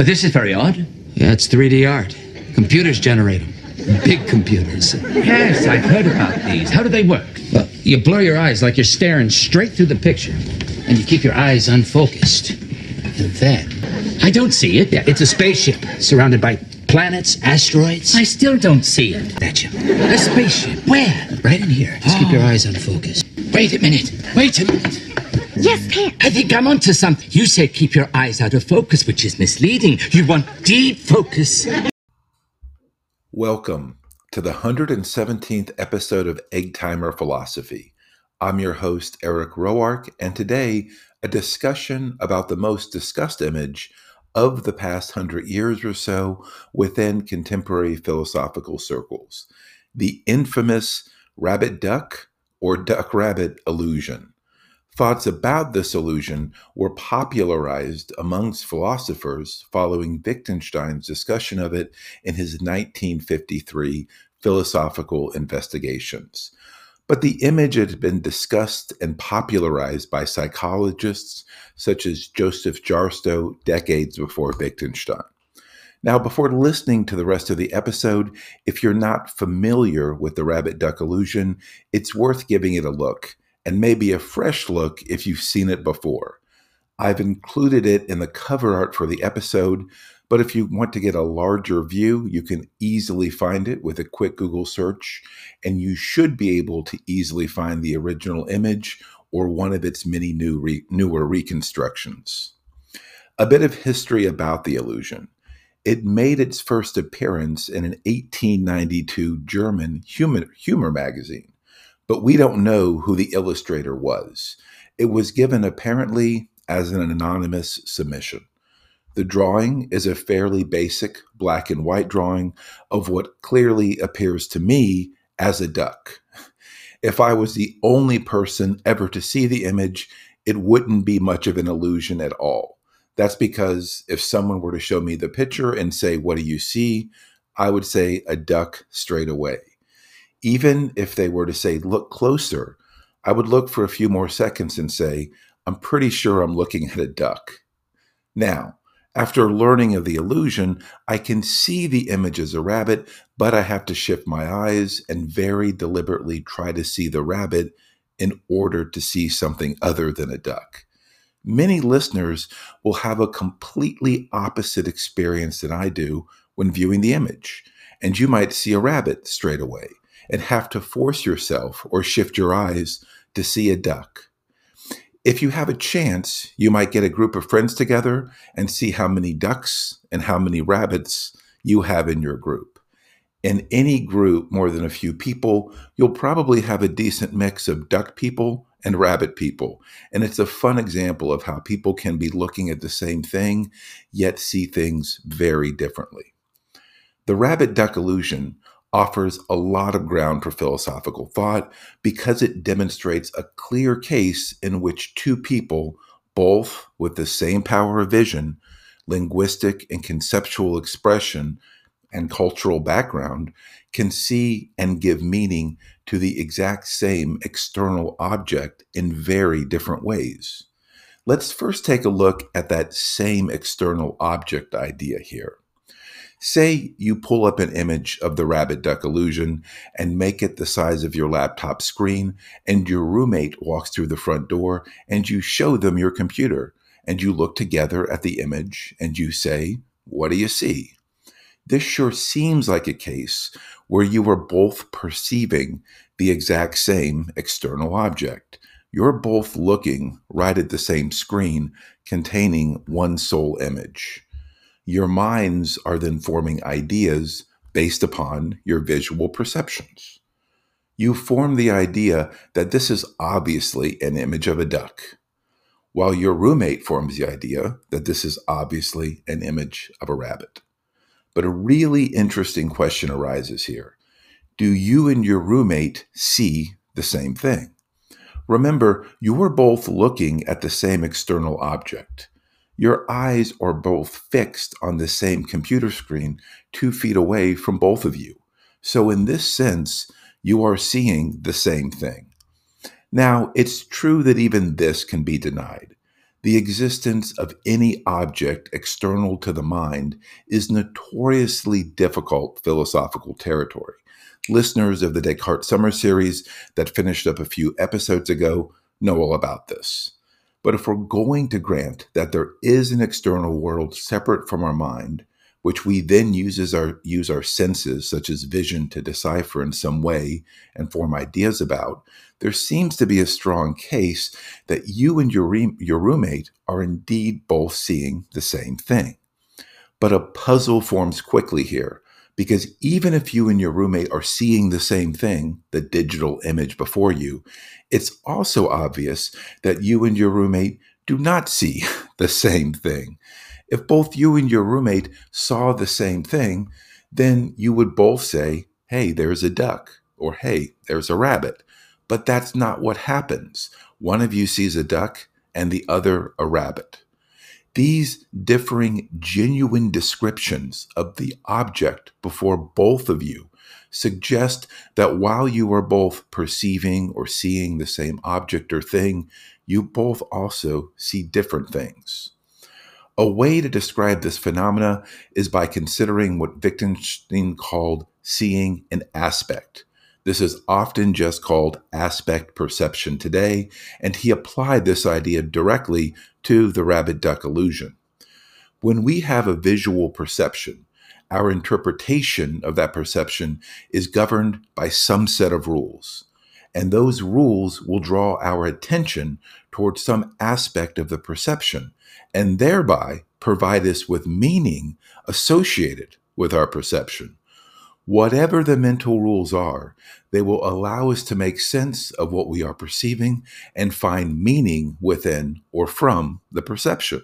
But this is very odd. Yeah, it's 3D art. Computers generate them. Big computers. Yes, I've heard about these. How do they work? Well, you blur your eyes like you're staring straight through the picture, and you keep your eyes unfocused. And then, I don't see it. yeah, it's a spaceship surrounded by planets, asteroids. I still don't see it. Betcha. A spaceship. Where? Right in here. Just keep your ah. eyes unfocused. Wait a minute. Wait a minute. Yes, Pam. I think I'm onto something. You said keep your eyes out of focus, which is misleading. You want deep focus. Welcome to the 117th episode of Egg Timer Philosophy. I'm your host, Eric Roark, and today a discussion about the most discussed image of the past hundred years or so within contemporary philosophical circles the infamous rabbit duck or duck rabbit illusion. Thoughts about this illusion were popularized amongst philosophers following Wittgenstein's discussion of it in his 1953 Philosophical Investigations. But the image had been discussed and popularized by psychologists such as Joseph Jastrow decades before Wittgenstein. Now, before listening to the rest of the episode, if you're not familiar with the rabbit duck illusion, it's worth giving it a look, and maybe a fresh look if you've seen it before. I've included it in the cover art for the episode, but if you want to get a larger view, you can easily find it with a quick Google search, and you should be able to easily find the original image or one of its many new re- newer reconstructions. A bit of history about the illusion. It made its first appearance in an 1892 German humor, humor magazine, but we don't know who the illustrator was. It was given apparently as an anonymous submission. The drawing is a fairly basic black and white drawing of what clearly appears to me as a duck. If I was the only person ever to see the image, it wouldn't be much of an illusion at all. That's because if someone were to show me the picture and say, What do you see? I would say a duck straight away. Even if they were to say, Look closer, I would look for a few more seconds and say, I'm pretty sure I'm looking at a duck. Now, after learning of the illusion, I can see the image as a rabbit, but I have to shift my eyes and very deliberately try to see the rabbit in order to see something other than a duck. Many listeners will have a completely opposite experience than I do when viewing the image, and you might see a rabbit straight away and have to force yourself or shift your eyes to see a duck. If you have a chance, you might get a group of friends together and see how many ducks and how many rabbits you have in your group. In any group, more than a few people, you'll probably have a decent mix of duck people and rabbit people. And it's a fun example of how people can be looking at the same thing, yet see things very differently. The rabbit duck illusion offers a lot of ground for philosophical thought because it demonstrates a clear case in which two people, both with the same power of vision, linguistic and conceptual expression, and cultural background, can see and give meaning to the exact same external object in very different ways. Let's first take a look at that same external object idea here. Say you pull up an image of the rabbit duck illusion and make it the size of your laptop screen, and your roommate walks through the front door and you show them your computer, and you look together at the image and you say, What do you see? This sure seems like a case where you are both perceiving the exact same external object. You're both looking right at the same screen containing one sole image your minds are then forming ideas based upon your visual perceptions. You form the idea that this is obviously an image of a duck, while your roommate forms the idea that this is obviously an image of a rabbit. But a really interesting question arises here Do you and your roommate see the same thing? Remember, you are both looking at the same external object your eyes are both fixed on the same computer screen two feet away from both of you. So, in this sense, you are seeing the same thing. Now, it's true that even this can be denied. The existence of any object external to the mind is notoriously difficult philosophical territory. Listeners of the Descartes Summer Series that finished up a few episodes ago know all about this. But if we're going to grant that there is an external world separate from our mind, which we then use as our use our senses, such as vision, to decipher in some way and form ideas about, there seems to be a strong case that you and your, re- your roommate are indeed both seeing the same thing. But a puzzle forms quickly here, because even if you and your roommate are seeing the same thing, the digital image before you, it's also obvious that you and your roommate do not see the same thing. If both you and your roommate saw the same thing, then you would both say, hey, there's a duck, or hey, there's a rabbit. But that's not what happens. One of you sees a duck and the other a rabbit. These differing genuine descriptions of the object before both of you suggest that while you are both perceiving or seeing the same object or thing, you both also see different things. A way to describe this phenomena is by considering what Wittgenstein called seeing an aspect. This is often just called aspect perception today, and he applied this idea directly to the rabbit duck illusion. When we have a visual perception, our interpretation of that perception is governed by some set of rules. And those rules will draw our attention towards some aspect of the perception and thereby provide us with meaning associated with our perception. Whatever the mental rules are, they will allow us to make sense of what we are perceiving and find meaning within or from the perception.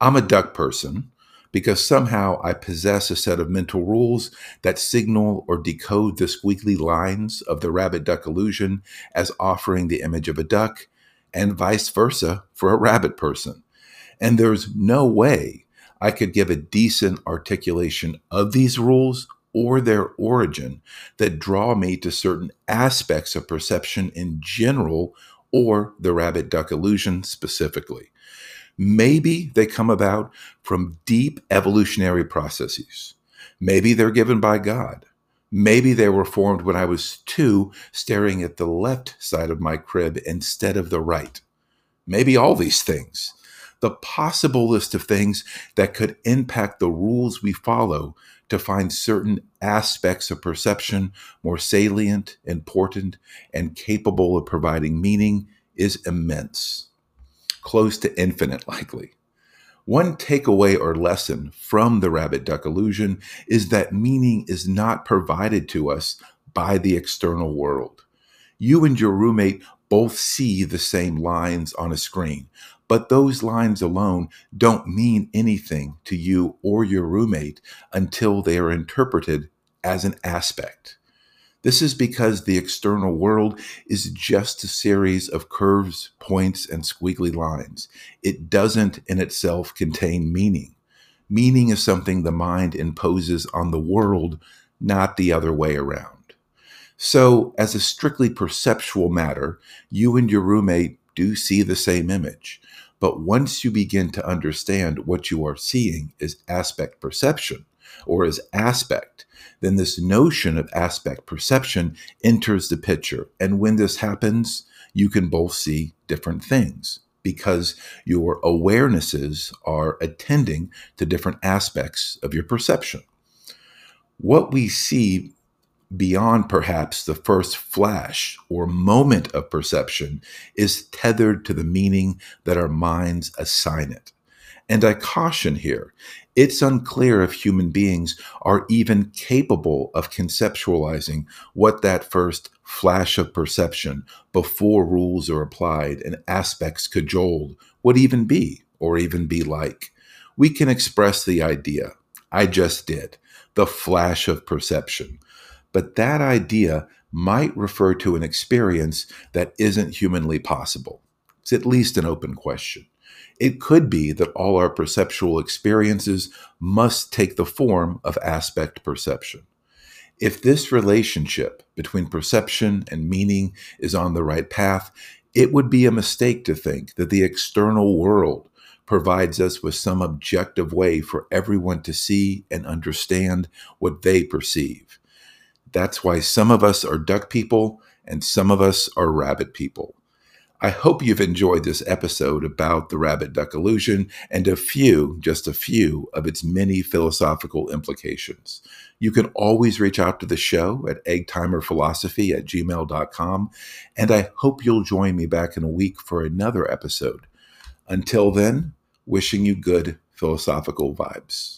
I'm a duck person because somehow I possess a set of mental rules that signal or decode the squiggly lines of the rabbit duck illusion as offering the image of a duck, and vice versa for a rabbit person. And there's no way I could give a decent articulation of these rules or their origin that draw me to certain aspects of perception in general or the rabbit duck illusion specifically. Maybe they come about from deep evolutionary processes. Maybe they're given by God. Maybe they were formed when I was two, staring at the left side of my crib instead of the right. Maybe all these things. The possible list of things that could impact the rules we follow to find certain aspects of perception more salient, important, and capable of providing meaning is immense close to infinite, likely. One takeaway or lesson from the rabbit duck illusion is that meaning is not provided to us by the external world. You and your roommate both see the same lines on a screen, but those lines alone don't mean anything to you or your roommate until they are interpreted as an aspect. This is because the external world is just a series of curves, points, and squiggly lines. It doesn't in itself contain meaning. Meaning is something the mind imposes on the world, not the other way around. So, as a strictly perceptual matter, you and your roommate do see the same image. But once you begin to understand what you are seeing is aspect perception or as aspect, then this notion of aspect perception enters the picture. And when this happens, you can both see different things because your awarenesses are attending to different aspects of your perception. What we see beyond perhaps the first flash or moment of perception is tethered to the meaning that our minds assign it. And I caution here it's unclear if human beings are even capable of conceptualizing what that first flash of perception before rules are applied and aspects cajoled would even be or even be like. We can express the idea. I just did. The flash of perception. But that idea might refer to an experience that isn't humanly possible. It's at least an open question. It could be that all our perceptual experiences must take the form of aspect perception. If this relationship between perception and meaning is on the right path, It would be a mistake to think that the external world provides us with some objective way for everyone to see and understand what they perceive. That's why some of us are duck people and some of us are rabbit people. I hope you've enjoyed this episode about the rabbit duck illusion and a few, just a few, of its many philosophical implications. You can always reach out to the show at eggtimerphilosophy at gmail.com, and I hope you'll join me back in a week for another episode. Until then, wishing you good philosophical vibes.